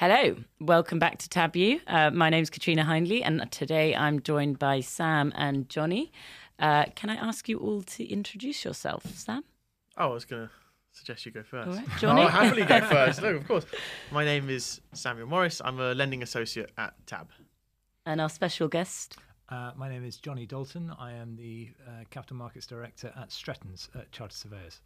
Hello, welcome back to Tab U. Uh, my name is Katrina Hindley, and today I'm joined by Sam and Johnny. Uh, can I ask you all to introduce yourself, Sam? Oh, I was going to suggest you go first. All right, Johnny. I'll happily go first. No, of course. My name is Samuel Morris. I'm a lending associate at TAB. And our special guest. Uh, my name is Johnny Dalton. I am the uh, Capital Markets Director at Strettons at Chartered Surveyors.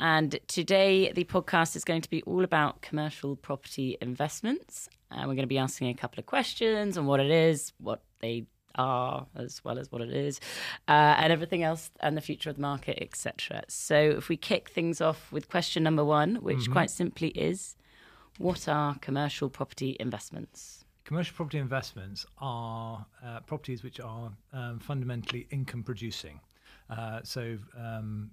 And today, the podcast is going to be all about commercial property investments. And we're going to be asking a couple of questions on what it is, what they are, as well as what it is, uh, and everything else, and the future of the market, etc. So, if we kick things off with question number one, which mm-hmm. quite simply is what are commercial property investments? Commercial property investments are uh, properties which are um, fundamentally income producing. Uh, so, um,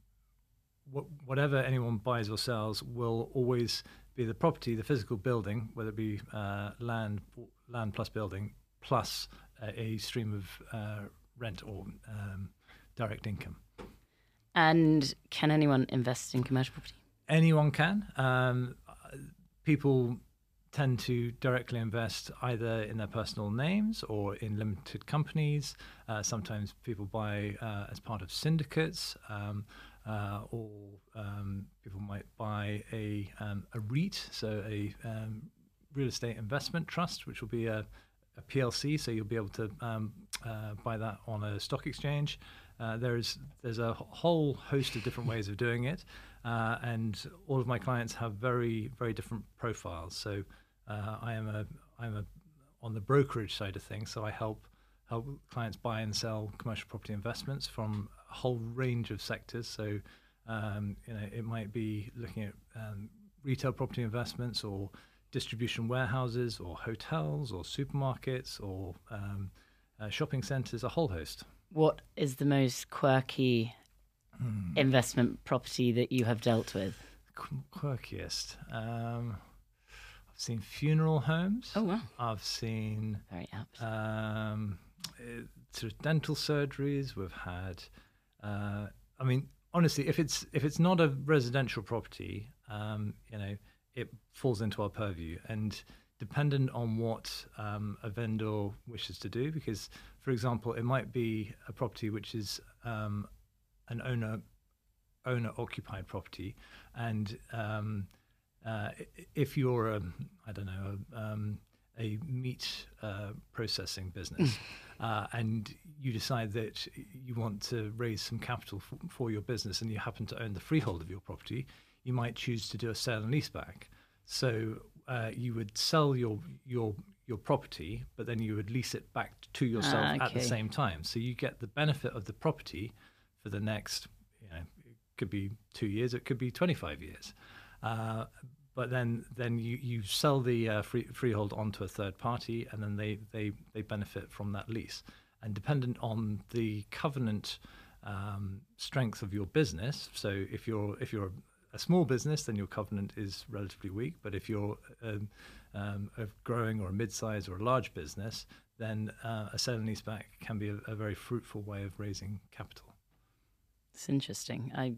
whatever anyone buys or sells will always be the property, the physical building, whether it be uh, land, land plus building, plus a, a stream of uh, rent or um, direct income. And can anyone invest in commercial property? Anyone can. Um, people tend to directly invest either in their personal names or in limited companies. Uh, sometimes people buy uh, as part of syndicates. Um, uh, or um, people might buy a, um, a REIT, so a um, real estate investment trust, which will be a, a PLC, so you'll be able to um, uh, buy that on a stock exchange. Uh, there's there's a whole host of different ways of doing it, uh, and all of my clients have very very different profiles. So uh, I am a I'm a on the brokerage side of things, so I help help clients buy and sell commercial property investments from a whole range of sectors. So, um, you know, it might be looking at um, retail property investments or distribution warehouses or hotels or supermarkets or um, uh, shopping centres, a whole host. What is the most quirky hmm. investment property that you have dealt with? Qu- quirkiest. Um, I've seen funeral homes. Oh wow! I've seen very. Um, sort of dental surgeries. We've had uh, I mean, honestly, if it's if it's not a residential property, um, you know, it falls into our purview and dependent on what um, a vendor wishes to do. Because, for example, it might be a property which is um, an owner owner occupied property, and um, uh, if you're a I don't know a, um, a meat uh, processing business, uh, and you decide that you want to raise some capital f- for your business, and you happen to own the freehold of your property, you might choose to do a sale and leaseback. So uh, you would sell your your your property, but then you would lease it back to yourself ah, okay. at the same time. So you get the benefit of the property for the next, you know, it could be two years, it could be 25 years. Uh, but then then you, you sell the uh, free, freehold onto a third party, and then they, they, they benefit from that lease. And dependent on the covenant um, strength of your business, so if you're if you're a small business, then your covenant is relatively weak. But if you're um, um, a growing or a mid-size or a large business, then uh, a sale and leaseback can be a, a very fruitful way of raising capital. It's interesting. I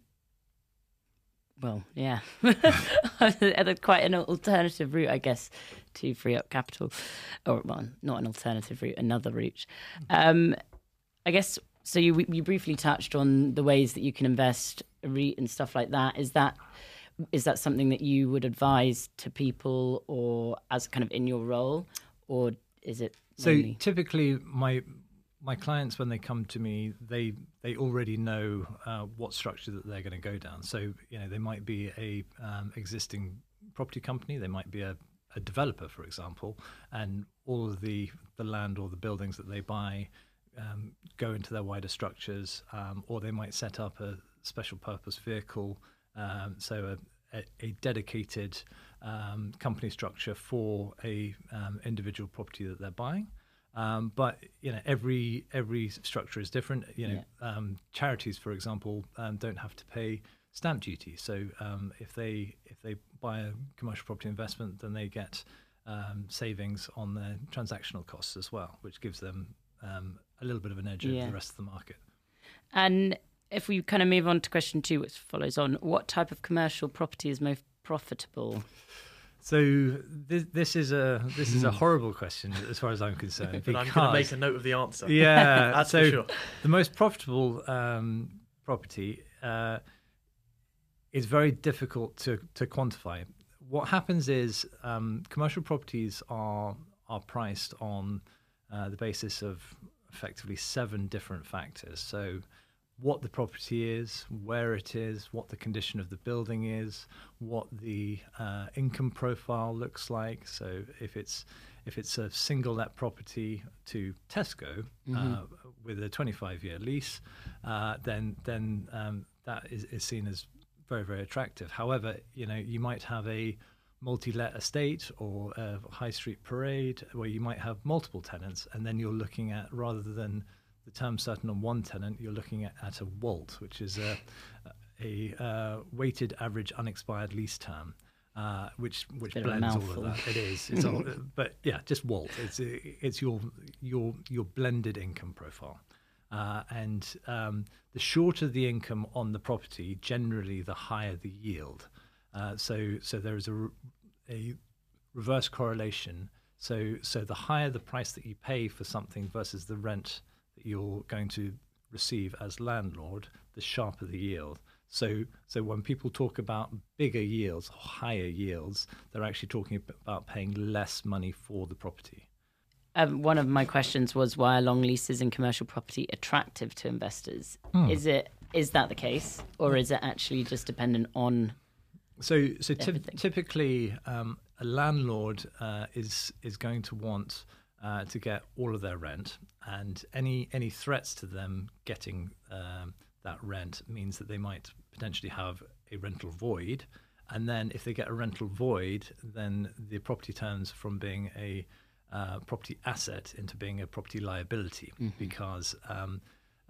well, yeah, quite an alternative route, I guess, to free up capital, or well, not an alternative route, another route. Um, I guess so. You you briefly touched on the ways that you can invest, REIT, and stuff like that. Is that is that something that you would advise to people, or as kind of in your role, or is it? So typically, my my clients when they come to me they they already know uh, what structure that they're going to go down. So you know they might be a um, existing property company they might be a, a, developer for example and all of the the land or the buildings that they buy um, go into their wider structures um, or they might set up a special purpose vehicle um, so a, a, a dedicated um, company structure for a um, individual property that they're buying um, but you know, every every structure is different. You know, yeah. um, charities, for example, um, don't have to pay stamp duty. So um, if they if they buy a commercial property investment, then they get um, savings on their transactional costs as well, which gives them um, a little bit of an edge yeah. over the rest of the market. And if we kind of move on to question two, which follows on, what type of commercial property is most profitable? So this, this is a this is a horrible question as far as I'm concerned. But I'm going to make a note of the answer. yeah, That's so for sure. the most profitable um, property uh, is very difficult to, to quantify. What happens is um, commercial properties are are priced on uh, the basis of effectively seven different factors. So, what the property is, where it is, what the condition of the building is, what the uh, income profile looks like. So, if it's if it's a single let property to Tesco uh, with a 25 year lease, uh, then then um, that is, is seen as very very attractive. However, you know you might have a multi-let estate or a high street parade where you might have multiple tenants, and then you're looking at rather than the term certain on one tenant, you're looking at, at a WALT, which is a, a uh, weighted average unexpired lease term. Uh, which which Bit blends all of that. It is. It's all, but yeah, just WALT. It's it's your your your blended income profile. Uh, and um, the shorter the income on the property, generally the higher the yield. Uh, so, so there is a, a reverse correlation. So, so the higher the price that you pay for something versus the rent you're going to receive as landlord, the sharper the yield. So, so when people talk about bigger yields, higher yields, they're actually talking about paying less money for the property. Um, one of my questions was why are long leases in commercial property attractive to investors? Is it is that the case, or is it actually just dependent on? So, so typ- typically, um, a landlord uh, is is going to want uh, to get all of their rent, and any any threats to them getting um, that rent means that they might potentially have a rental void, and then if they get a rental void, then the property turns from being a uh, property asset into being a property liability because um,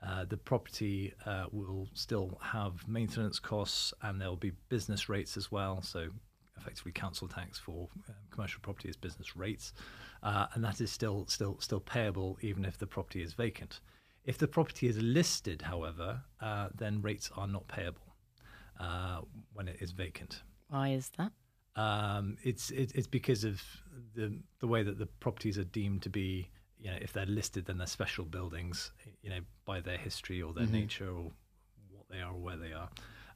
uh, the property uh, will still have maintenance costs and there'll be business rates as well. So, effectively, council tax for um, commercial property is business rates, uh, and that is still still still payable even if the property is vacant. If the property is listed, however, uh, then rates are not payable uh, when it is vacant. Why is that? Um, it's it, it's because of the the way that the properties are deemed to be. You know, if they're listed, then they're special buildings. You know, by their history or their nature or what they are or where they are,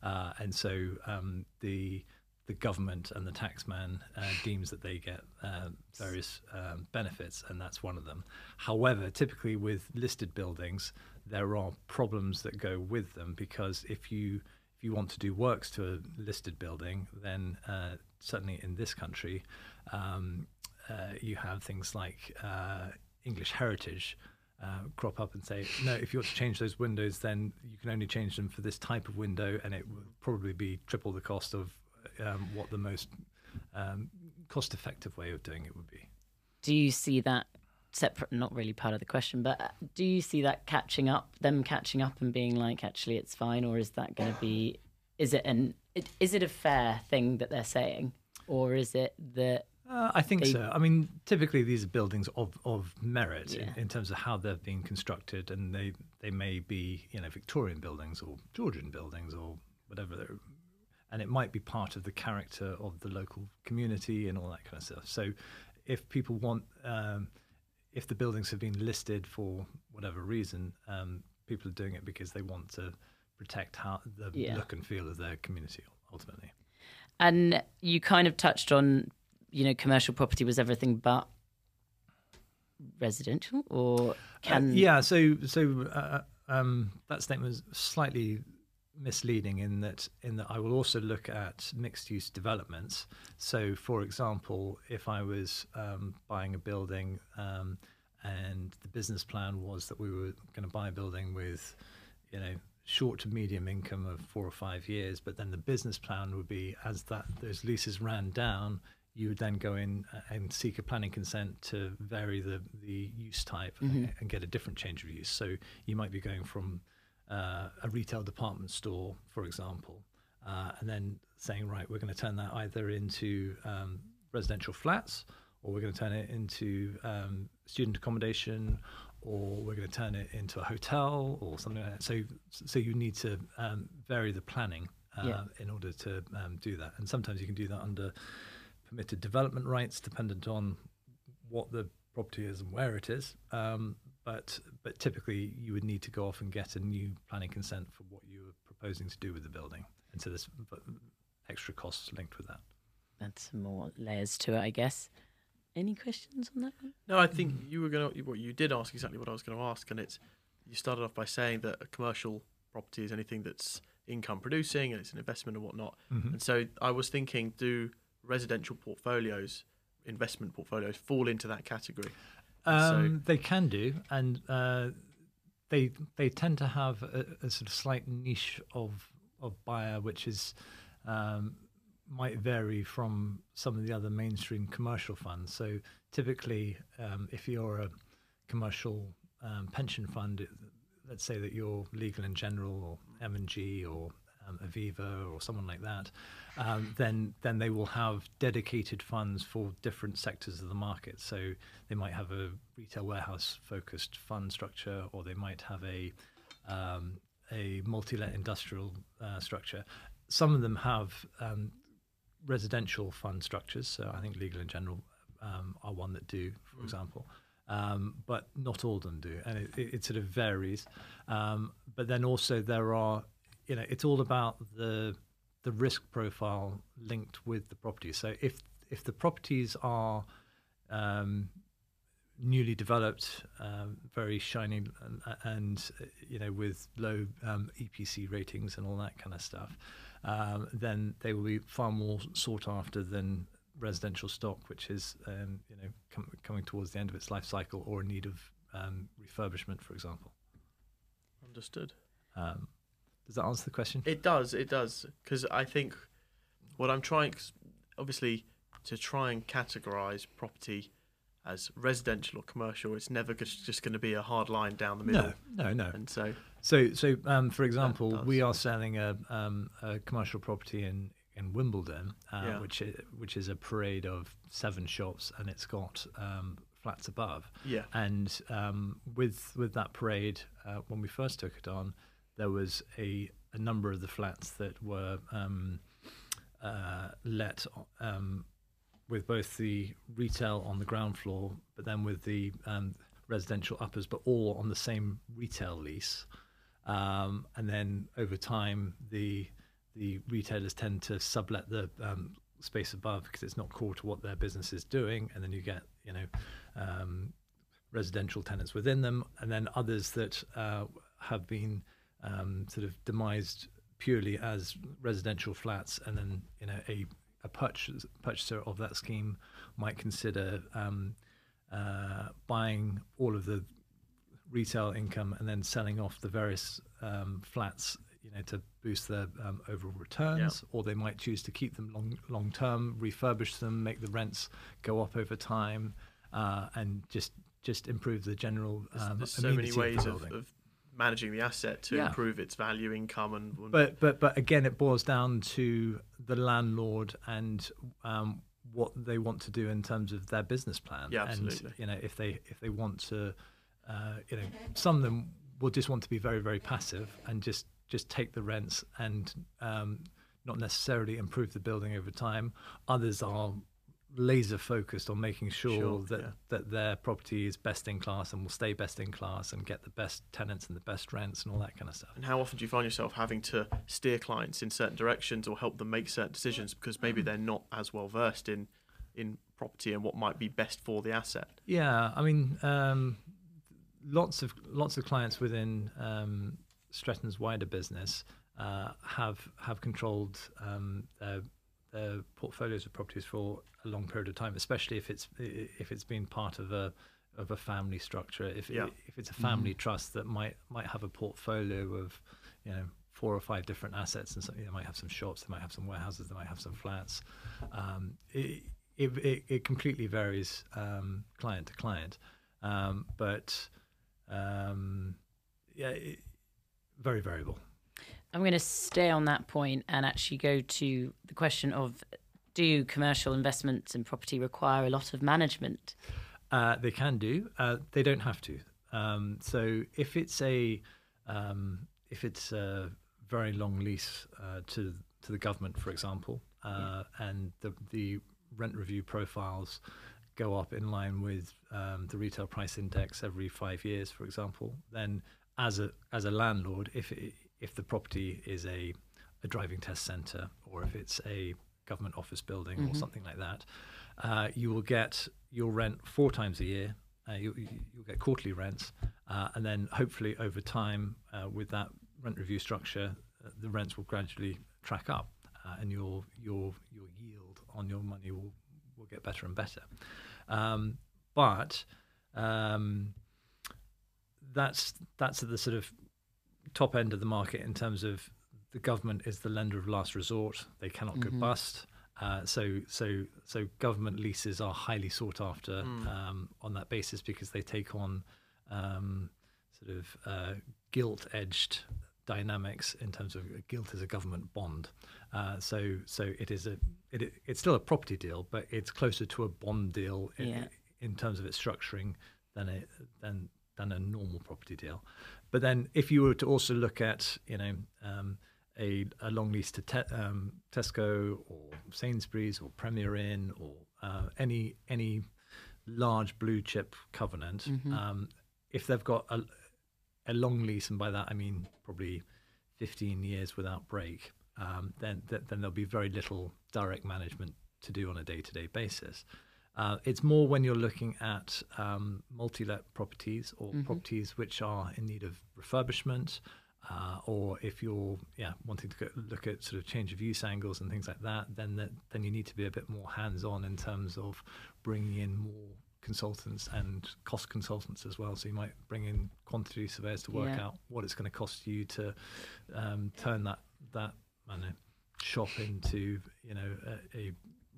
uh, and so um, the the government and the taxman uh, deems that they get uh, various um, benefits, and that's one of them. However, typically with listed buildings, there are problems that go with them because if you if you want to do works to a listed building, then uh, certainly in this country, um, uh, you have things like uh, English heritage uh, crop up and say, no, if you want to change those windows, then you can only change them for this type of window, and it will probably be triple the cost of um, what the most um, cost-effective way of doing it would be. Do you see that separate? Not really part of the question, but uh, do you see that catching up? Them catching up and being like, actually, it's fine, or is that going to be? Is it an? it- Is it a fair thing that they're saying, or is it that? Uh, I think They- so. I mean, typically these are buildings of, of merit Yeah. in, in terms of how they've been constructed, and they, they may be you know Victorian buildings or Georgian buildings or whatever, they're, and it might be part of the character of the local community and all that kind of stuff. So, if people want, um, if the buildings have been listed for whatever reason, um, people are doing it because they want to protect how the Yeah. look and feel of their community ultimately. And you kind of touched on, you know, commercial property was everything but residential, or Uh, can yeah, so so uh, um, that statement is slightly misleading in that in that I will also look at mixed use developments. So, for example, if I was um, buying a building um, and the business plan was that we were going to buy a building with, you know, short to medium income of four or five years, but then the business plan would be as that those leases ran down, you would then go in uh, and seek a planning consent to vary the, the use type and- and get a different change of use. So you might be going from uh, a retail department store, for example, uh, and then saying, right, we're going to turn that either into um, residential flats or we're going to turn it into um, student accommodation or we're going to turn it into a hotel or something like that. So, so you need to um, vary the planning uh, Yeah. in order to um, do that. And sometimes you can do that under permitted development rights dependent on what the property is and where it is. Um, but but typically you would need to go off and get a new planning consent for what you were proposing to do with the building, and so there's extra costs linked with that. That's some more layers to it, I guess. Any questions on that one? No, I think you were going to. What you did ask exactly what I was going to ask, and it's you started off by saying that a commercial property is anything that's income producing and it's an investment and whatnot. Mhm. And so I was thinking, do residential portfolios, investment portfolios, fall into that category? Um, they can do, and uh, they they tend to have a, a sort of slight niche of of buyer, which is um, might vary from some of the other mainstream commercial funds. So typically, um, if you're a commercial um, pension fund, let's say that you're Legal and General or M and G or um, Aviva or someone like that, um, then then they will have dedicated funds for different sectors of the market. So they might have a retail warehouse focused fund structure, or they might have a um, a multi-let industrial uh, structure. Some of them have um, residential fund structures. So I think Legal and General um, are one that do, for example. Um, but not all of them do, and it, it, it sort of varies. Um, but then also there are, you know, it's all about the the risk profile linked with the property. So if if the properties are um, newly developed, um, very shiny, and, and uh, you know with low um, EPC ratings and all that kind of stuff, um, then they will be far more sought after than residential stock, which is um, you know com- coming towards the end of its life cycle or in need of um, refurbishment, for example. Understood. Does that answer the question? It does. It does. Because I think what I'm trying, obviously, to try and categorize property as residential or commercial, it's never just, just going to be a hard line down the middle. no, no, no. And so, So, so um, for example, we are selling a, um, a commercial property in in Wimbledon, uh, Yeah. which is, which is a parade of seven shops, and it's got um, flats above. yeah, And um, with with that parade, uh, when we first took it on, there was a, a number of the flats that were um, uh, let um, with both the retail on the ground floor, but then with the um, residential uppers, but all on the same retail lease. Um, and then over time, the the retailers tend to sublet the um, space above because it's not core to what their business is doing, and then you get you know um, residential tenants within them, and then others that uh, have been um, sort of demised purely as residential flats, and then you know a a purchase, purchaser of that scheme might consider um, uh, buying all of the retail income and then selling off the various um, flats, you know, to boost their um, overall returns, or they might choose to keep them long long term, refurbish them, make the rents go up over time, uh, and just just improve the general. there's, Um, there's so many amenity of the ways of, of managing the asset to Yeah. improve its value, income, and, and But but but again, it boils down to the landlord and um, what they want to do in terms of their business plan. Yeah, And absolutely. you know, if they if they want to, uh, you know, some of them will just want to be very very passive and just just take the rents and um, not necessarily improve the building over time. Others are laser focused on making sure, Sure, that yeah. that their property is best in class and will stay best in class and get the best tenants and the best rents and all that kind of stuff. And how often do you find yourself having to steer clients in certain directions or help them make certain decisions because maybe Hmm. they're not as well versed in in property and what might be best for the asset? Yeah, I mean, um, lots of lots of clients within um, Stretton's wider business uh, have have controlled um, their, their portfolios of properties for a long period of time, especially if it's if it's been part of a of a family structure. If Yeah. if it's a family trust that might might have a portfolio of you know four or five different assets, and so, you know, might have some shops, they might have some warehouses, they might have some flats. Um, it, it, it, it completely varies um, client to client, um, but um, yeah, it, very variable. I'm going to stay on that point and actually go to the question of do commercial investments in property require a lot of management? Uh, they can do. Uh, they don't have to. Um, so if it's a um, if it's a very long lease uh, to to the government, for example, uh, and the the rent review profiles go up in line with um, the retail price index every five years, for example, then as a as a landlord, if it, if the property is a a driving test centre or if it's a government office building Mm-hmm. or something like that, uh, you will get your rent four times a year. Uh, you, you'll get quarterly rents, uh, and then hopefully over time, uh, with that rent review structure, uh, the rents will gradually track up, uh, and your your your yield on your money will will get better and better. Um, but um, that's that's at the sort of top end of the market in terms of the government is the lender of last resort. They cannot go bust. Uh, so so so government leases are highly sought after um, on that basis because they take on um, sort of uh, gilt-edged dynamics in terms of gilt is a government bond. Uh, so so it is a it, it's still a property deal, but it's closer to a bond deal in, Yeah. in terms of its structuring than a than than a normal property deal. But then if you were to also look at you know um, a, a long lease to te- um, Tesco or Sainsbury's or Premier Inn or uh, any any large blue chip covenant, um, if they've got a, a long lease, and by that I mean probably 15 years without break, um, then th- then there'll be very little direct management to do on a day-to-day basis. Uh, it's more when you're looking at um, multi-let properties or properties which are in need of refurbishment, uh, or if you're yeah wanting to go, look at sort of change of use angles and things like that, then that, then you need to be a bit more hands-on in terms of bringing in more consultants and cost consultants as well. So you might bring in quantity surveyors to work Yeah. out what it's going to cost you to um, turn that that know, shop into you know a, a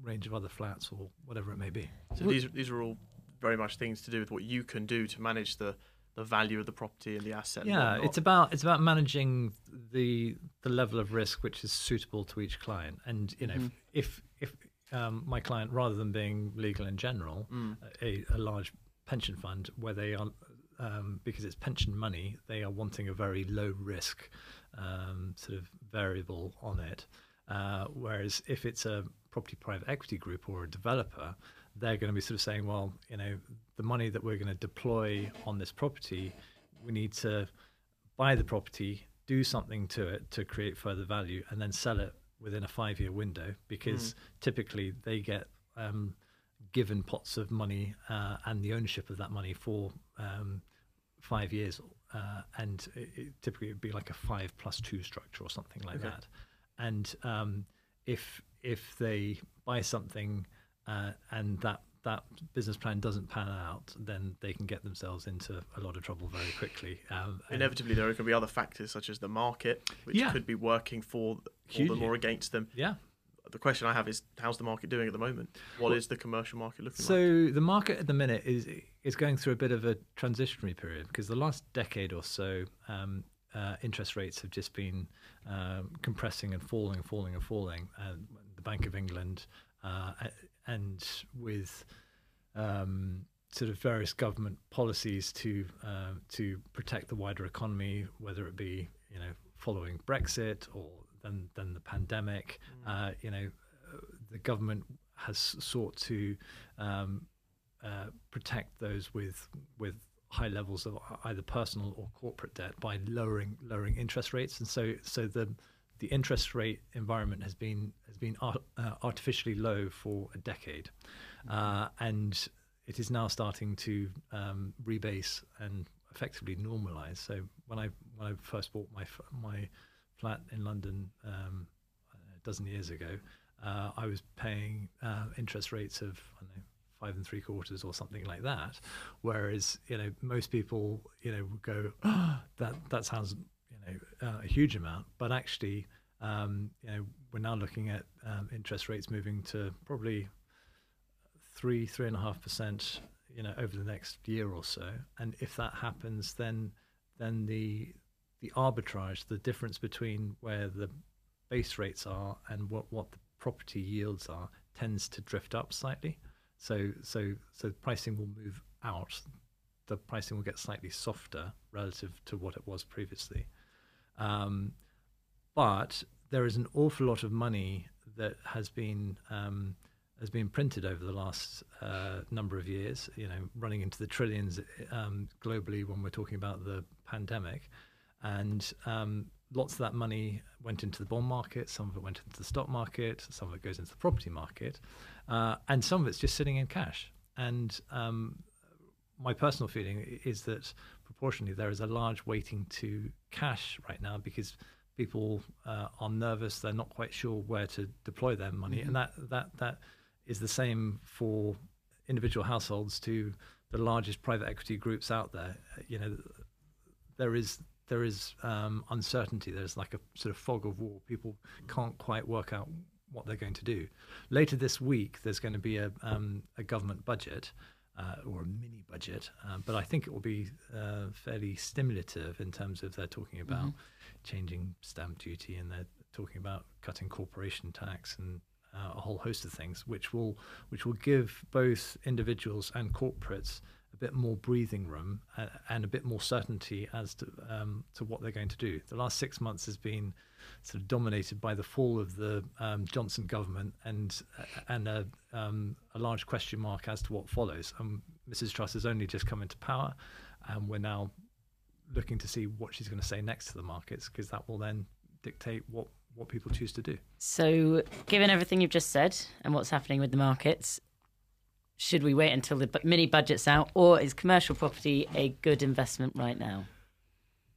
range of other flats or whatever it may be. So these these are all very much things to do with what you can do to manage the the value of the property and the asset. Yeah, it's about it's about managing the the level of risk which is suitable to each client. And you know, Mm-hmm. if if um, my client, rather than being Legal and General, Mm. a, a large pension fund where they are um, because it's pension money, they are wanting a very low risk um, sort of variable on it. Uh, whereas if it's a property private equity group or a developer, they're going to be sort of saying, well, you know, the money that we're going to deploy on this property, we need to buy the property, do something to it to create further value, and then sell it within a five year window because typically they get um, given pots of money uh, and the ownership of that money for um, five years. Uh, and it, it typically would be like a five plus two structure or something like Okay. that. And um, if if they buy something uh, and that that business plan doesn't pan out, then they can get themselves into a lot of trouble very quickly. Um, Inevitably, there are going to be other factors such as the market, which Yeah. could be working for for them or against them. yeah. The question I have is, how's the market doing at the moment? What is the commercial market looking like? So the market at the minute is is going through a bit of a transitionary period because the last decade or so, um, uh, interest rates have just been um, compressing and falling falling and falling. And Bank of England uh, and with um, sort of various government policies to uh, to protect the wider economy, whether it be you know following Brexit or then then the pandemic. Uh, you know, the government has sought to um, uh, protect those with with high levels of either personal or corporate debt by lowering lowering interest rates, and so so the the interest rate environment has been has been art, uh, artificially low for a decade, uh, and it is now starting to um, rebase and effectively normalize. So when I when I first bought my my flat in London um, a dozen years ago, uh, I was paying uh, interest rates of I don't know five and three quarters or something like that. Whereas you know most people you know would go oh, that that sounds know uh, a huge amount, but actually um, you know we're now looking at um, interest rates moving to probably three three and a half percent you know over the next year or so, and if that happens, then then the the arbitrage, the difference between where the base rates are and what, what the property yields are, tends to drift up slightly. So so so pricing will move out. The pricing will get slightly softer relative to what it was previously. Um, but there is an awful lot of money that has been um, has been printed over the last uh, number of years, you know, running into the trillions um, globally when we're talking about the pandemic. And um, lots of that money went into the bond market, some of it went into the stock market, some of it goes into the property market, uh, and some of it's just sitting in cash. And um, my personal feeling is that proportionally there is a large weighting to cash right now because people uh, are nervous; they're not quite sure where to deploy their money, mm-hmm. and that that that is the same for individual households to the largest private equity groups out there. You know, there is there is um, uncertainty. There's like a sort of fog of war. People can't quite work out what they're going to do. Later this week, there's going to be a, um, a government budget uh, or a mini budget, uh, but I think it will be uh, fairly stimulative in terms of they're talking about mm-hmm. changing stamp duty and they're talking about cutting corporation tax and uh, a whole host of things, which will which will give both individuals and corporates a bit more breathing room and, and a bit more certainty as to um, to what they're going to do. The last six months has been sort of dominated by the fall of the um, Johnson government and uh, and a, um, a, large question mark as to what follows. Um, Mrs. Truss has only just come into power, and we're now looking to see what she's going to say next to the markets because that will then dictate what what people choose to do. So, given everything you've just said and what's happening with the markets, should we wait until the mini budget's out, or is commercial property a good investment right now?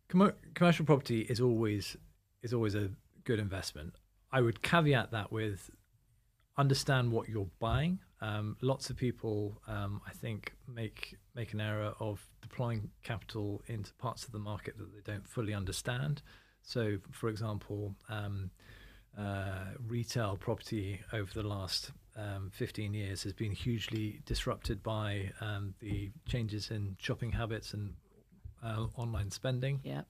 Com- commercial property is always is always a good investment. I would caveat that with understand what you're buying. Um, lots of people, um, I think, make make an error of deploying capital into parts of the market that they don't fully understand. So, for example, um, uh, retail property over the last um, 15 years has been hugely disrupted by um, the changes in shopping habits and uh, online spending. Yeah.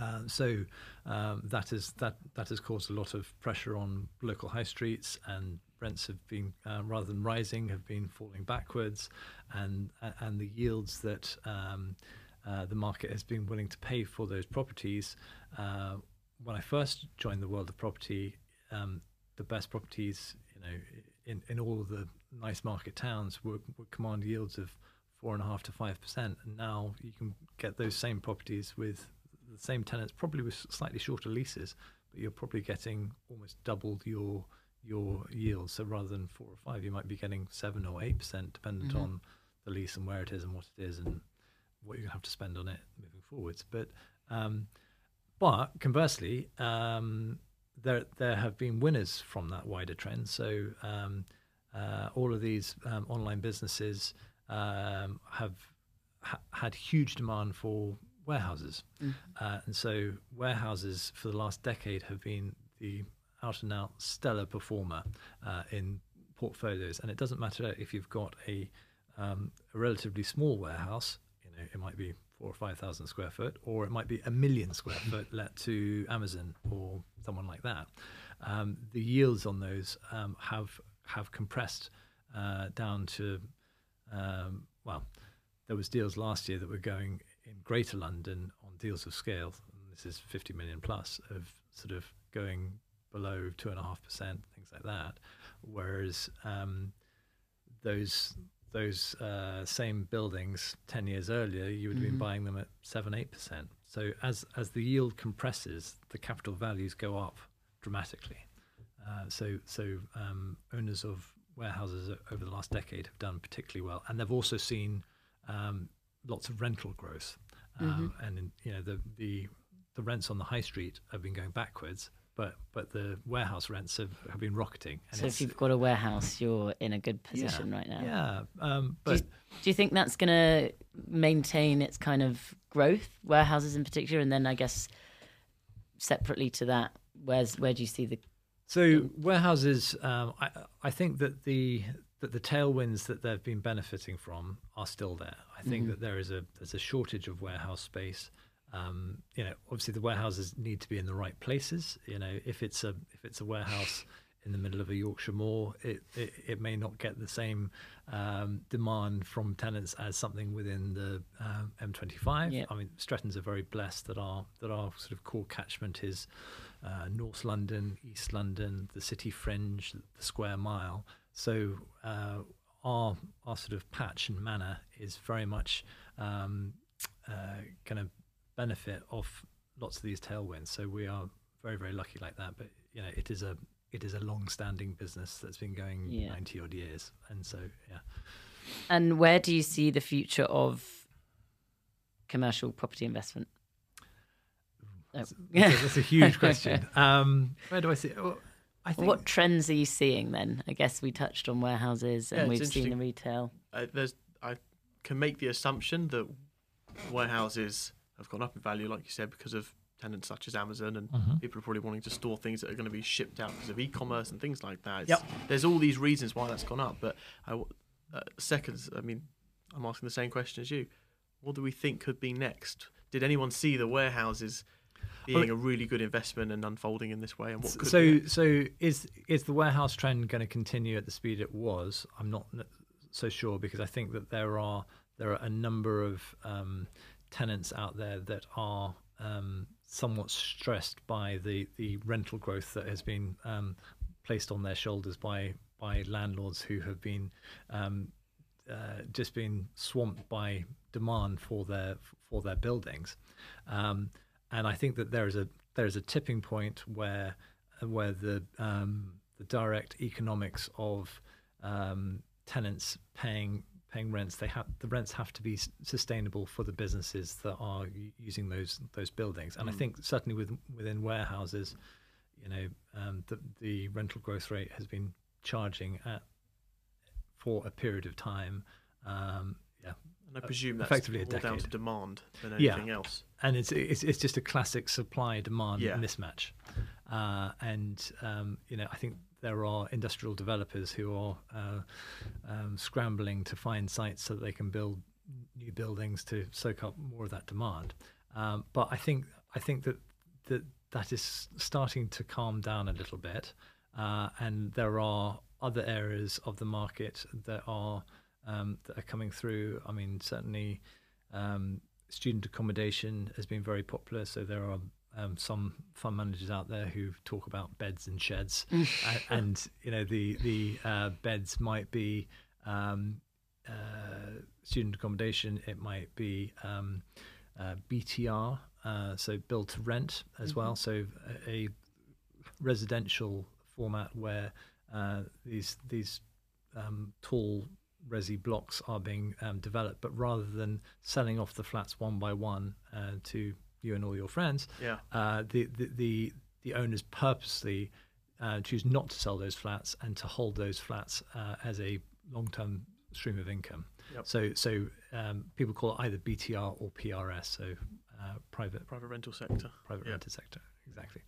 Uh, so um, that is that that has caused a lot of pressure on local high streets, and rents have been uh, rather than rising, have been falling backwards, and and the yields that um, uh, the market has been willing to pay for those properties. Uh, when I first joined the world of property, um, the best properties, you know, in, in all of the nice market towns would, would command yields of four and a half to five percent, and now you can get those same properties with the same tenants, probably with slightly shorter leases, but you're probably getting almost doubled your your yield. So rather than four or five, you might be getting seven or eight percent, dependent mm-hmm. on the lease and where it is and what it is and what you're going to have to spend on it moving forwards. But um, but conversely, um, there there have been winners from that wider trend. So um, uh, all of these um, online businesses um, have ha- had huge demand for warehouses, mm-hmm. uh, and so warehouses for the last decade have been the out and out stellar performer uh, in portfolios. And it doesn't matter if you've got a, um, a relatively small warehouse. You know, it might be four or five thousand square foot, or it might be a million square foot let to Amazon or someone like that. Um, the yields on those um, have have compressed uh, down to um, well, there was deals last year that were going in Greater London on deals of scale. this is 50 million plus of sort of going below two and a half percent, things like that. Whereas um, those those uh, same buildings 10 years earlier, you would have mm-hmm. been buying them at 7 8%. So as, as the yield compresses, the capital values go up dramatically. Uh, so so um, owners of warehouses over the last decade have done particularly well, and they've also seen um, lots of rental growth. Um, mm-hmm. And in, you know the, the the rents on the high street have been going backwards, but but the warehouse rents have, have been rocketing. so if you've got a warehouse, you're in a good position yeah, right now. Yeah, um, but do you, do you, think that's going to maintain its kind of growth, warehouses in particular, and then I guess separately to that, where's where do you see the? So warehouses, um, I I think that the that the tailwinds that they've been benefiting from are still there. I think mm-hmm. that there is a there's a shortage of warehouse space. Um, you know, obviously the warehouses need to be in the right places. You know, if it's a if it's a warehouse in the middle of a Yorkshire moor, it, it, it may not get the same um, demand from tenants as something within the um, M25. Yep. I mean, Strettons are very blessed that our that our sort of core catchment is uh, North London, East London, the city fringe, the square mile. So uh, our our sort of patch and manner is very much um, uh, going to benefit off lots of these tailwinds. So we are very very lucky like that. But you know, it is a it is a long-standing business that's been going Yeah. ninety odd years, and so yeah. And where do you see the future of commercial property investment? Oh. That's, a, that's a huge question. Um, where do I see? Well, I think What trends are you seeing then? I guess we touched on warehouses and Yeah, we've seen the retail. uh, there's I can make the assumption that warehouses have gone up in value, like you said, because of tenants such as Amazon, and Mhm. people are probably wanting to store things that are going to be shipped out because of e-commerce and things like that. It's, Yep. There's all these reasons why that's gone up, but I, w- uh, seconds. I mean, I'm asking the same question as you. What do we think could be next? Did anyone see the warehouses being a really good investment and unfolding in this way? And what so be? so is is the warehouse trend going to continue at the speed it was? I'm not so sure because I think that there are there are a number of um, tenants out there that are um, somewhat stressed by the the rental growth that has been um, placed on their shoulders by by landlords who have been um, uh, just been swamped by demand for their for their buildings, um, and I think that there is a there is a tipping point where where the um, the direct economics of um, tenants paying paying rents they have the rents have to be sustainable for the businesses that are using those those buildings and I Mm. think certainly with, within warehouses you know um, the the rental growth rate has been charging at for a period of time um, yeah and I presume that's effectively a more down to demand than Yeah. anything else. And it's it's it's just a classic supply demand Yeah. mismatch. Uh, and um, you know, I think there are industrial developers who are uh, um, scrambling to find sites so that they can build new buildings to soak up more of that demand. Um, but I think I think that that that is starting to calm down a little bit, uh, and there are other areas of the market that are um, that are coming through. I mean, certainly. Um, student accommodation has been very popular. So there are um, some fund managers out there who talk about beds and sheds, and, and you know the the uh, beds might be um, uh, student accommodation. It might be um, uh, BTR, uh, so build to rent as well. So a, a residential format where uh, these these um, tall resi blocks are being um, developed, but rather than selling off the flats one by one uh, to you and all your friends, Yeah. uh, the, the the the owners purposely uh, choose not to sell those flats and to hold those flats uh, as a long-term stream of income. Yep. So so um, people call it either BTR or PRS, so uh, private Private rental sector. private Yeah. rented sector, exactly.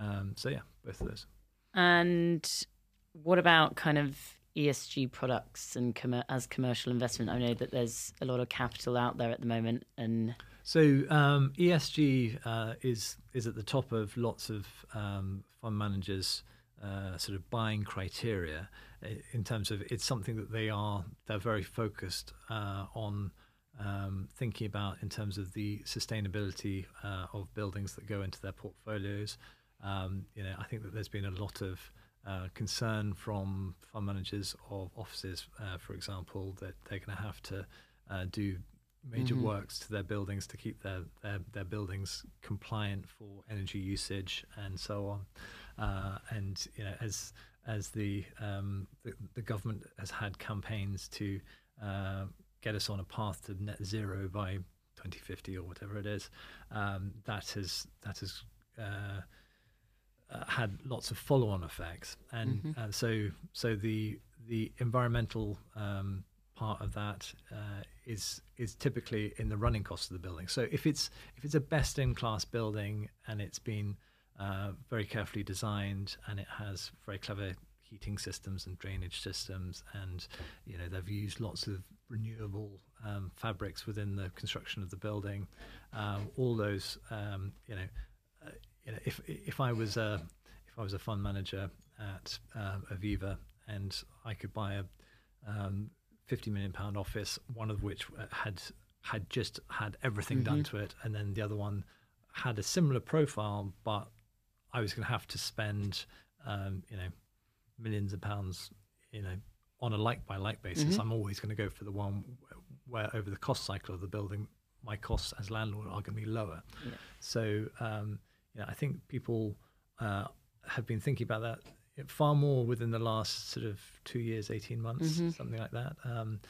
Um, so yeah, both of those. And what about kind of ESG products and commer as commercial investment? I know that there's a lot of capital out there at the moment, and So um, ESG uh, is is at the top of lots of um, fund managers' uh, sort of buying criteria in terms of it's something that they are they're very focused uh, on um, thinking about in terms of the sustainability uh, of buildings that go into their portfolios. Um, you know, I think that there's been a lot of uh, concern from fund managers of offices, uh, for example, that they're going to have to uh, do major Mhm. works to their buildings to keep their, their, their buildings compliant for energy usage and so on. Uh, and you know, as as the, um, the the government has had campaigns to uh, get us on a path to net zero by 2050 or whatever it is, um, that has that has uh, had lots of follow-on effects, and Mhm. uh, so so the the environmental um, part of that uh, is is typically in the running costs of the building. So if it's if it's a best-in-class building and it's been uh, very carefully designed and it has very clever heating systems and drainage systems, and you know they've used lots of renewable um, fabrics within the construction of the building. Um, all those, um, you know, you know, if if I was a if I was a fund manager at uh, Aviva and I could buy a um, fifty million pound office, one of which had had just had everything done Mhm. to it, and then the other one had a similar profile, but I was going to have to spend, um, you know, millions of pounds you know, on a like by like basis, I'm always going to go for the one where over the cost cycle of the building, my costs as landlord are going to be lower. Yeah. So, um, you know, I think people uh, have been thinking about that far more within the last sort of two years, 18 months, something like that. Um,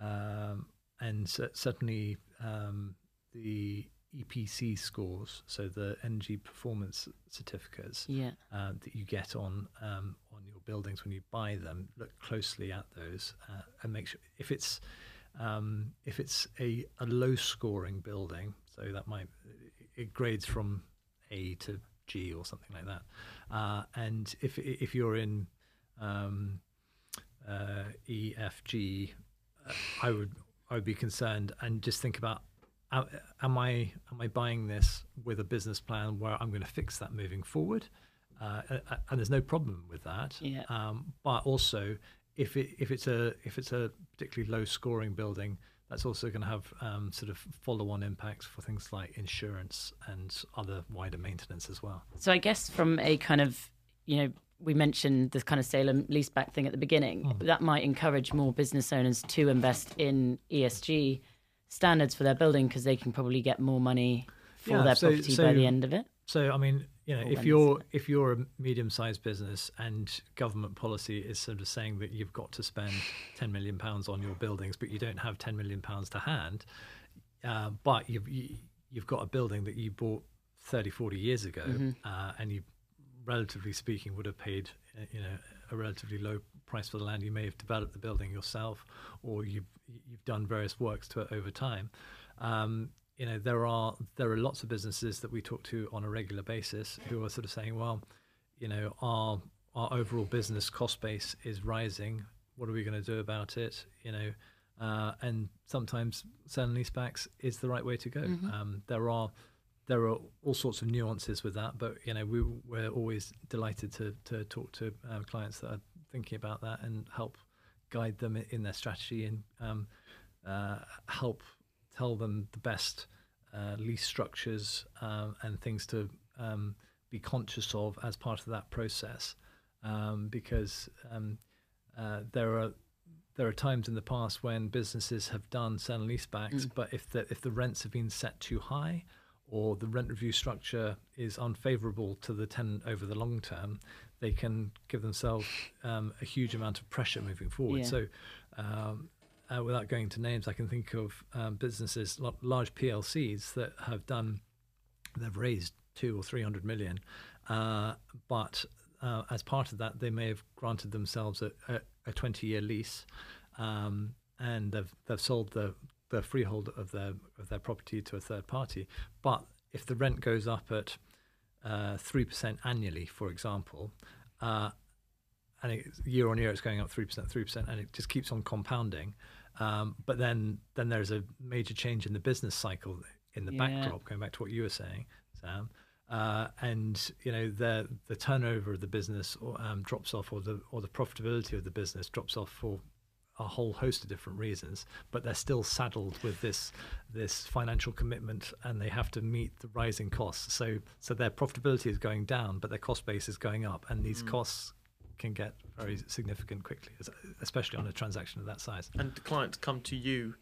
um, and cer- certainly um, the EPC scores, so the energy performance certificates Yeah. uh, that you get on um, on your buildings when you buy them. Look closely at those uh, and make sure if it's um, if it's a, a low scoring building, so that might it grades from A to G or something like that. Uh, and if if you're in um, uh, E, F, G, uh, I would I would be concerned and just think about uh, am I am I buying this with a business plan where I'm going to fix that moving forward? Uh, uh, and there's no problem with that. Yeah. Um, but also, if it if it's a if it's a particularly low scoring building, that's also going to have um, sort of follow on impacts for things like insurance and other wider maintenance as well. So I guess from a kind of, you know, we mentioned this kind of sale and leaseback thing at the beginning. Hmm. That might encourage more business owners to invest in ESG standards for their building because they can probably get more money for Yeah, their so- property by the end of it. So I mean, you know, if you're if you're a medium-sized business and government policy is sort of saying that you've got to spend 10 million pounds on your buildings, but you don't have 10 million pounds to hand, uh, but you've you, you've got a building that you bought 30, 40 years ago, uh, and you, relatively speaking, would have paid uh, you know a relatively low price for the land. You may have developed the building yourself, or you've you've done various works to it over time. Um, you know there are there are lots of businesses that we talk to on a regular basis who are sort of saying, well, you know, our our overall business cost base is rising. What are we going to do about it? You know, uh, and sometimes selling leasebacks is the right way to go. Um, there are there are all sorts of nuances with that, but you know, we we're always delighted to to talk to uh, clients that are thinking about that and help guide them in their strategy and um, uh, help tell them the best uh, lease structures um, and things to um, be conscious of as part of that process, um, because um, uh, there are there are times in the past when businesses have done sell and leasebacks, but if the if the rents have been set too high, or the rent review structure is unfavourable to the tenant over the long term, they can give themselves um, a huge amount of pressure moving forward. Yeah. So, um, uh, without going into names, I can think of um, businesses, large PLCs that have done, they've raised two or three hundred million, uh, but uh, as part of that, they may have granted themselves a, a, a twenty-year lease, um, and they've they've sold the the freehold of their of their property to a third party. But if the rent goes up at uh, three percent annually, for example, uh, and it, year on year it's going up three percent, three percent, and it just keeps on compounding. Um, but then then there's a major change in the business cycle in the Yeah. backdrop. Going back to what you were saying, Sam. Uh, and you know the the turnover of the business or, um, drops off, or the or the profitability of the business drops off for a whole host of different reasons, but they're still saddled with this this financial commitment, and they have to meet the rising costs. So so their profitability is going down, but their cost base is going up, and these costs can get very significant quickly, especially on a transaction of that size. And the clients come to you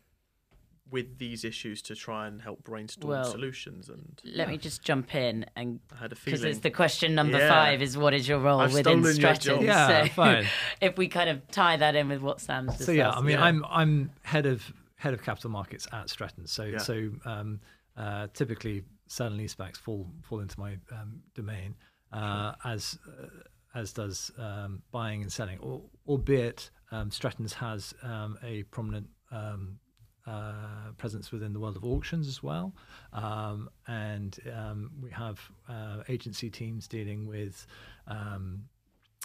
with these issues to try and help brainstorm Well, solutions. And Let me just jump in and I had a because it's the question number Yeah. five is what is your role I've within stolen Stratton? Yeah, so fine. if we kind of tie that in with what Sam's discussed. So yeah, I mean, yeah. I'm I'm head of head of capital markets at Stratton. So Yeah. so um, uh, typically sell and leasebacks fall fall into my um, domain, uh, as uh, as does um, buying and selling. Al- Albeit um, Stratton's has um, a prominent. Um, uh, presence within the world of auctions as well, um, and we have uh, agency teams dealing with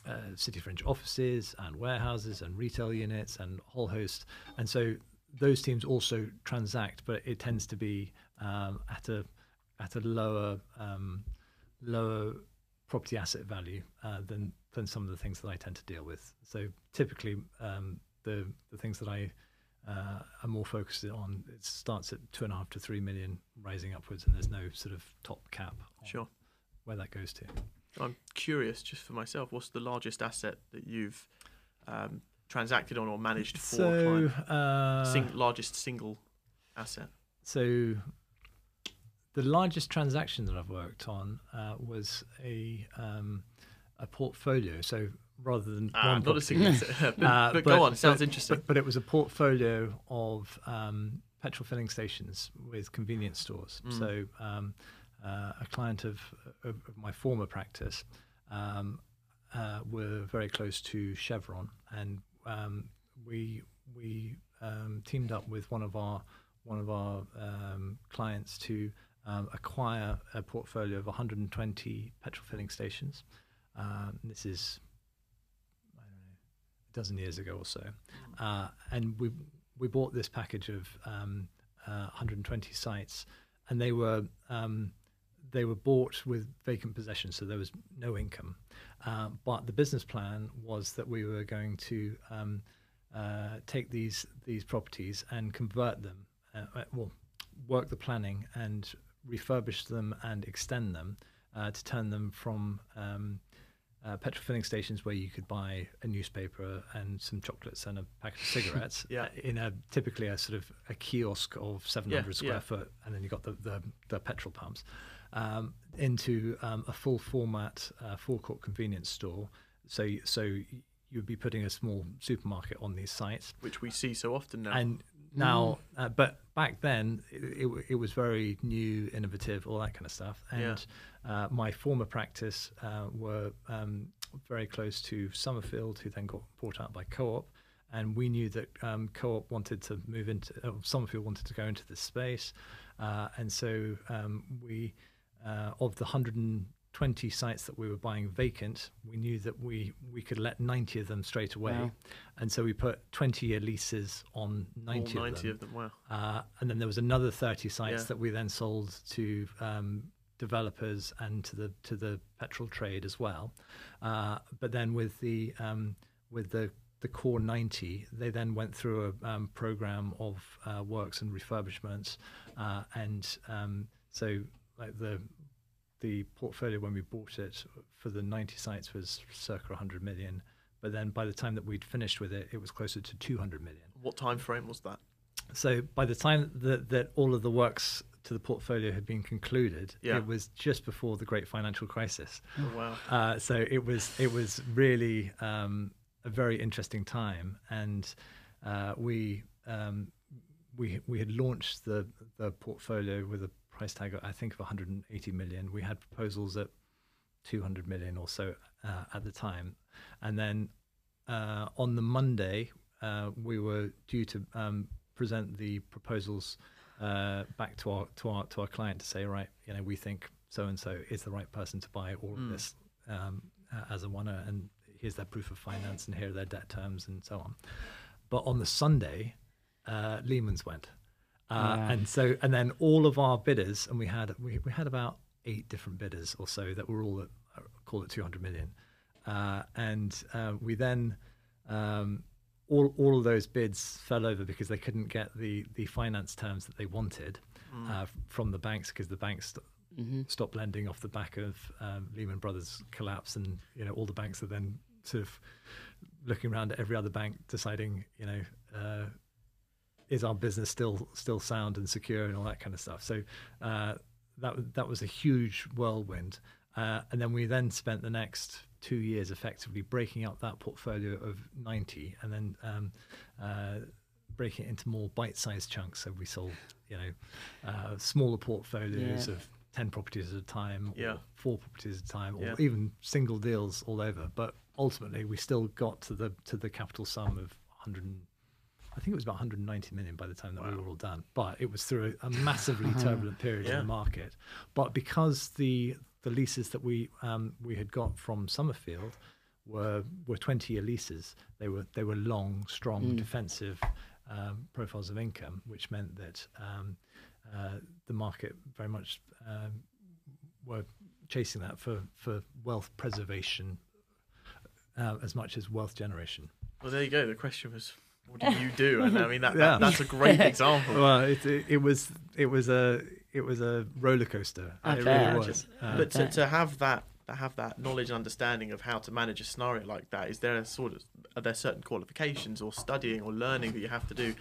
uh, city fringe offices and warehouses and retail units and whole host. And so those teams also transact, but it tends to be um, at a at a lower um, lower property asset value uh, than than some of the things that I tend to deal with. So typically, um, the the things that I uh, am more focused on it starts at two and a half to three million, rising upwards, and there's no sort of top cap Sure. where that goes to. I'm curious, just for myself, what's the largest asset that you've um, transacted on or managed for a So, client? uh, Sing- largest single asset. so the largest transaction that I've worked on uh, was a um, a portfolio. So rather than Ah, not a property- single asset. but, Uh, but go on. It sounds but- interesting. But, but it was a portfolio of um, petrol filling stations with convenience stores. Mm. So um, uh, a client of, of, of my former practice um, uh, were very close to Chevron, and um, we we um, teamed up with one of our one of our um, clients to um, acquire a portfolio of 120 petrol filling stations. Um, this is know a dozen years ago or so, uh, and we we bought this package of um, uh, 120 sites, and they were um, they were bought with vacant possession, so there was no income. Uh, but the business plan was that we were going to um, uh, take these these properties and convert them, uh, uh, well, work the planning and refurbish them and extend them uh, to turn them from um, uh, petrol filling stations where you could buy a newspaper and some chocolates and a packet of cigarettes Yeah. in a typically a sort of a kiosk of 700 Yeah, square yeah. foot and then you got the, the, the petrol pumps um, into um, a full format uh, forecourt convenience store so so you would be putting a small supermarket on these sites which we see so often now. and now uh, but back then it, it, it was very new innovative all that kind of stuff. Yeah. and uh, my former practice uh, were um, very close to Somerfield who then got bought out by Co-op. And we knew that um, Co-op wanted to move into uh, Somerfield wanted to go into this space. Uh, and so um, we uh, of the 120 sites that we were buying vacant we knew that we we could let 90 of them straight away Wow. and so we put 20 year leases on 90, All of 90 them. of them. Wow. Uh, and then there was another 30 sites Yeah. that we then sold to um, developers and to the to the petrol trade as well. Uh, but then with the um, with the the core 90, they then went through a um, program of uh, works and refurbishments, uh, and um, so like the the portfolio when we bought it for the 90 sites was circa 100 million. But then by the time that we'd finished with it, it was closer to 200 million. What time frame was that? So by the time that, that all of the works to the portfolio had been concluded, Yeah. it was just before the great financial crisis. Oh, wow. Uh, so it was it was really um, a very interesting time, and uh, we um, we we had launched the the portfolio with a price tag I think of 180 million. We had proposals at 200 million or so uh, at the time, and then uh, on the Monday uh, we were due to um, present the proposals uh, back to our to our to our client to say right, you know, we think so and so is the right person to buy all of Mm. this um, as a one, and here's their proof of finance, and here are their debt terms, and so on. But on the Sunday, uh, Lehman's went, uh, Yeah. and so and then all of our bidders, and we had we, we had about eight different bidders or so that were all at uh, call it 200 million, uh, and uh, we then. Um, all, all of those bids fell over because they couldn't get the, the finance terms that they wanted Mm. uh, from the banks because the banks st- hmm stopped lending off the back of um, Lehman Brothers collapse, and you know all the banks are then sort of looking around at every other bank, deciding you know uh, is our business still still sound and secure and all that kind of stuff. So uh, that that was a huge whirlwind, uh, and then we then spent the next two years effectively breaking up that portfolio of ninety, and then. Um, uh, breaking it into more bite-sized chunks so we sold you know uh, smaller portfolios Yeah. of 10 properties at a time Yeah. four properties at a time or Yeah. even single deals all over but ultimately we still got to the to the capital sum of 100 and- I think it was about 190 million by the time that we were all done but it was through a, a massively turbulent period in the market but because the the leases that we um, we had got from Somerfield were were 20 year leases they were they were long strong Mm. defensive um, profiles of income, which meant that um, uh, the market very much um, were chasing that for, for wealth preservation uh, as much as wealth generation. Well, there you go. The question was, what do you do? And I mean, that, Yeah. that that's a great example. Well, it, it, it was it was a it was a roller coaster. I it bet. really was. Uh, but to, to have that that have that knowledge and understanding of how to manage a scenario like that? Is there a sort of are there certain qualifications or studying or learning that you have to do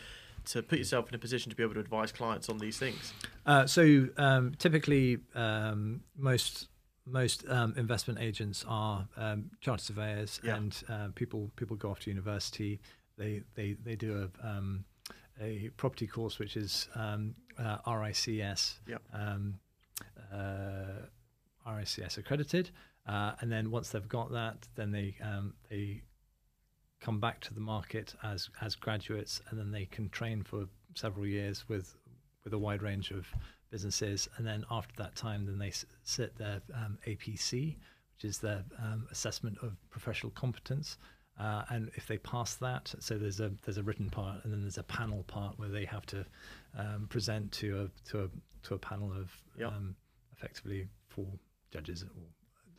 to put yourself in a position to be able to advise clients on these things? Uh, so um, typically, um, most most um, investment agents are um, chartered surveyors, Yeah. and uh, people people go off to university. They they they do a um, a property course which is um, uh, RICS. Yeah. Um, uh, RICS accredited, uh, and then once they've got that, then they um, they come back to the market as as graduates, and then they can train for several years with with a wide range of businesses, and then after that time, then they s- sit their um, APC, which is their um, assessment of professional competence. Uh, and if they pass that, so there's a there's a written part, and then there's a panel part where they have to um, present to a to a to a panel of Yep. um, effectively four judges or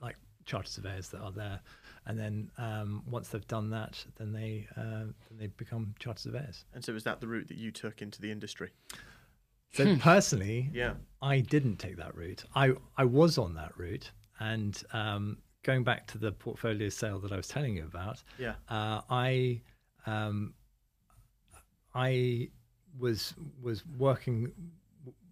like chartered surveyors that are there, and then um, once they've done that, then they uh, then they become chartered surveyors. And so is that the route that you took into the industry? So personally, Yeah. I didn't take that route. I I was on that route, and um, going back to the portfolio sale that I was telling you about, Yeah. uh, I um, I was was working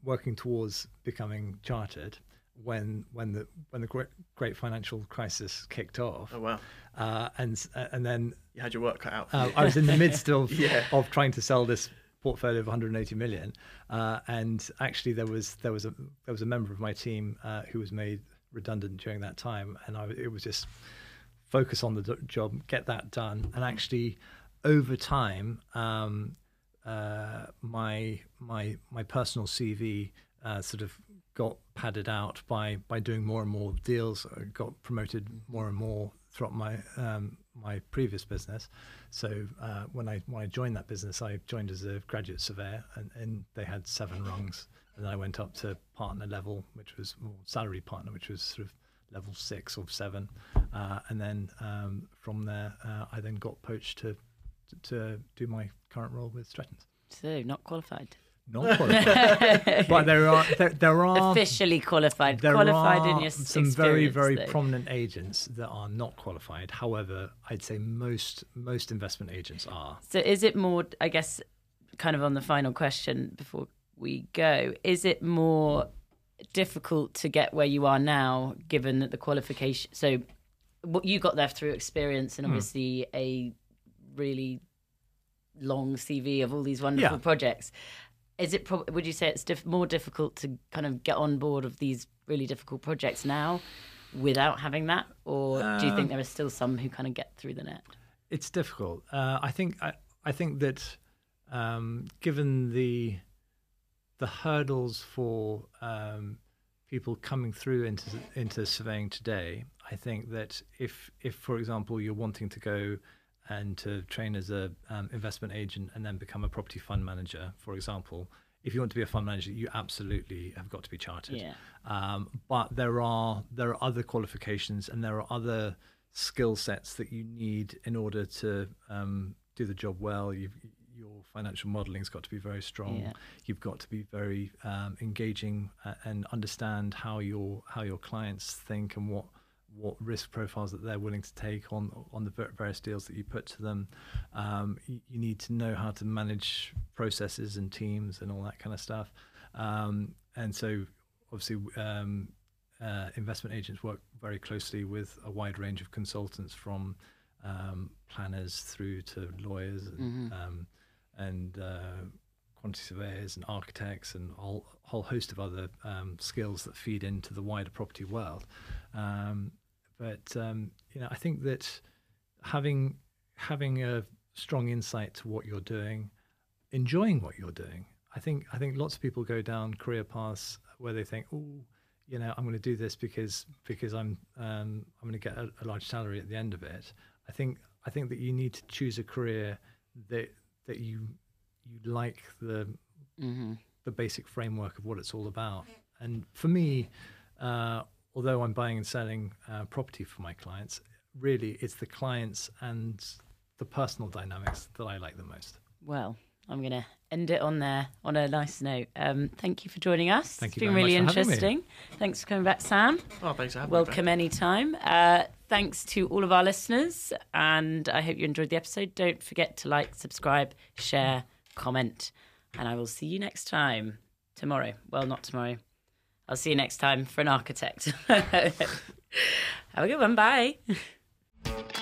working towards becoming chartered when when the when the great, great financial crisis kicked off, Oh wow. uh, and and then You had your work cut out. uh. I was in the midst of Yeah. of trying to sell this portfolio of 180 million, uh, and actually there was there was a there was a member of my team uh, who was made redundant during that time, and I, it was just focus on the job, get that done, and actually over time, um, uh, my my my personal CV uh, sort of got padded out by by doing more and more deals. I got promoted more and more throughout my um, my previous business. So uh, when I when I joined that business, I joined as a graduate surveyor, and, and they had seven rungs, and then I went up to partner level, which was well, salary partner, which was sort of level six or seven, uh, and then um, from there, uh, I then got poached to to do my current role with Stratton's. So not qualified. Not qualified, but there are there, there are Officially qualified. there qualified in are your some very very though. prominent agents that are not qualified. However, I'd say most most investment agents are. So is it more, I guess, kind of on the final question before we go, is it more difficult to get where you are now given that the qualification so what you got there through experience and obviously a really long CV of all these wonderful Yeah. projects. Is it prob- would you say it's diff- more difficult to kind of get on board of these really difficult projects now without having that or do you think there are still some who kind of get through the net? It's difficult. Uh, I think I, I think that um, given the the hurdles for um, people coming through into into surveying today, I think that if if for example you're wanting to go and to train as a um, investment agent and then become a property fund manager, for example, if you want to be a fund manager, you absolutely have got to be chartered. Yeah. Um, but there are there are other qualifications and there are other skill sets that you need in order to um, do the job well. You've, your financial modeling's got to be very strong. Yeah. You've got to be very um, engaging uh, and understand how your how your clients think and what what risk profiles that they're willing to take on on the various deals that you put to them. Um, you, you need to know how to manage processes and teams and all that kind of stuff. Um, and so, obviously, um, uh, investment agents work very closely with a wide range of consultants, from um, planners through to lawyers and um, and uh, quantity surveyors and architects and a whole, host of other um, skills that feed into the wider property world. Um, but um, you know, I think that having having a strong insight to what you're doing, enjoying what you're doing. I think I think lots of people go down career paths where they think, oh, you know, I'm going to do this because because I'm um, I'm going to get a, a large salary at the end of it. I think I think that you need to choose a career that that you you like the Mm-hmm. the basic framework of what it's all about. And for me, uh, although I'm buying and selling uh, property for my clients, really it's the clients and the personal dynamics that I like the most. Well, I'm going to end it on there on a nice note. Um, thank you for joining us. Thank it's you been really much for having me. interesting. Thanks for coming back, Sam. Oh, thanks for having me. Welcome anytime. Uh, thanks to all of our listeners, and I hope you enjoyed the episode. Don't forget to like, subscribe, share, comment, and I will see you next time. Tomorrow. Well, not tomorrow. I'll see you next time for an architect. Have a good one. Bye.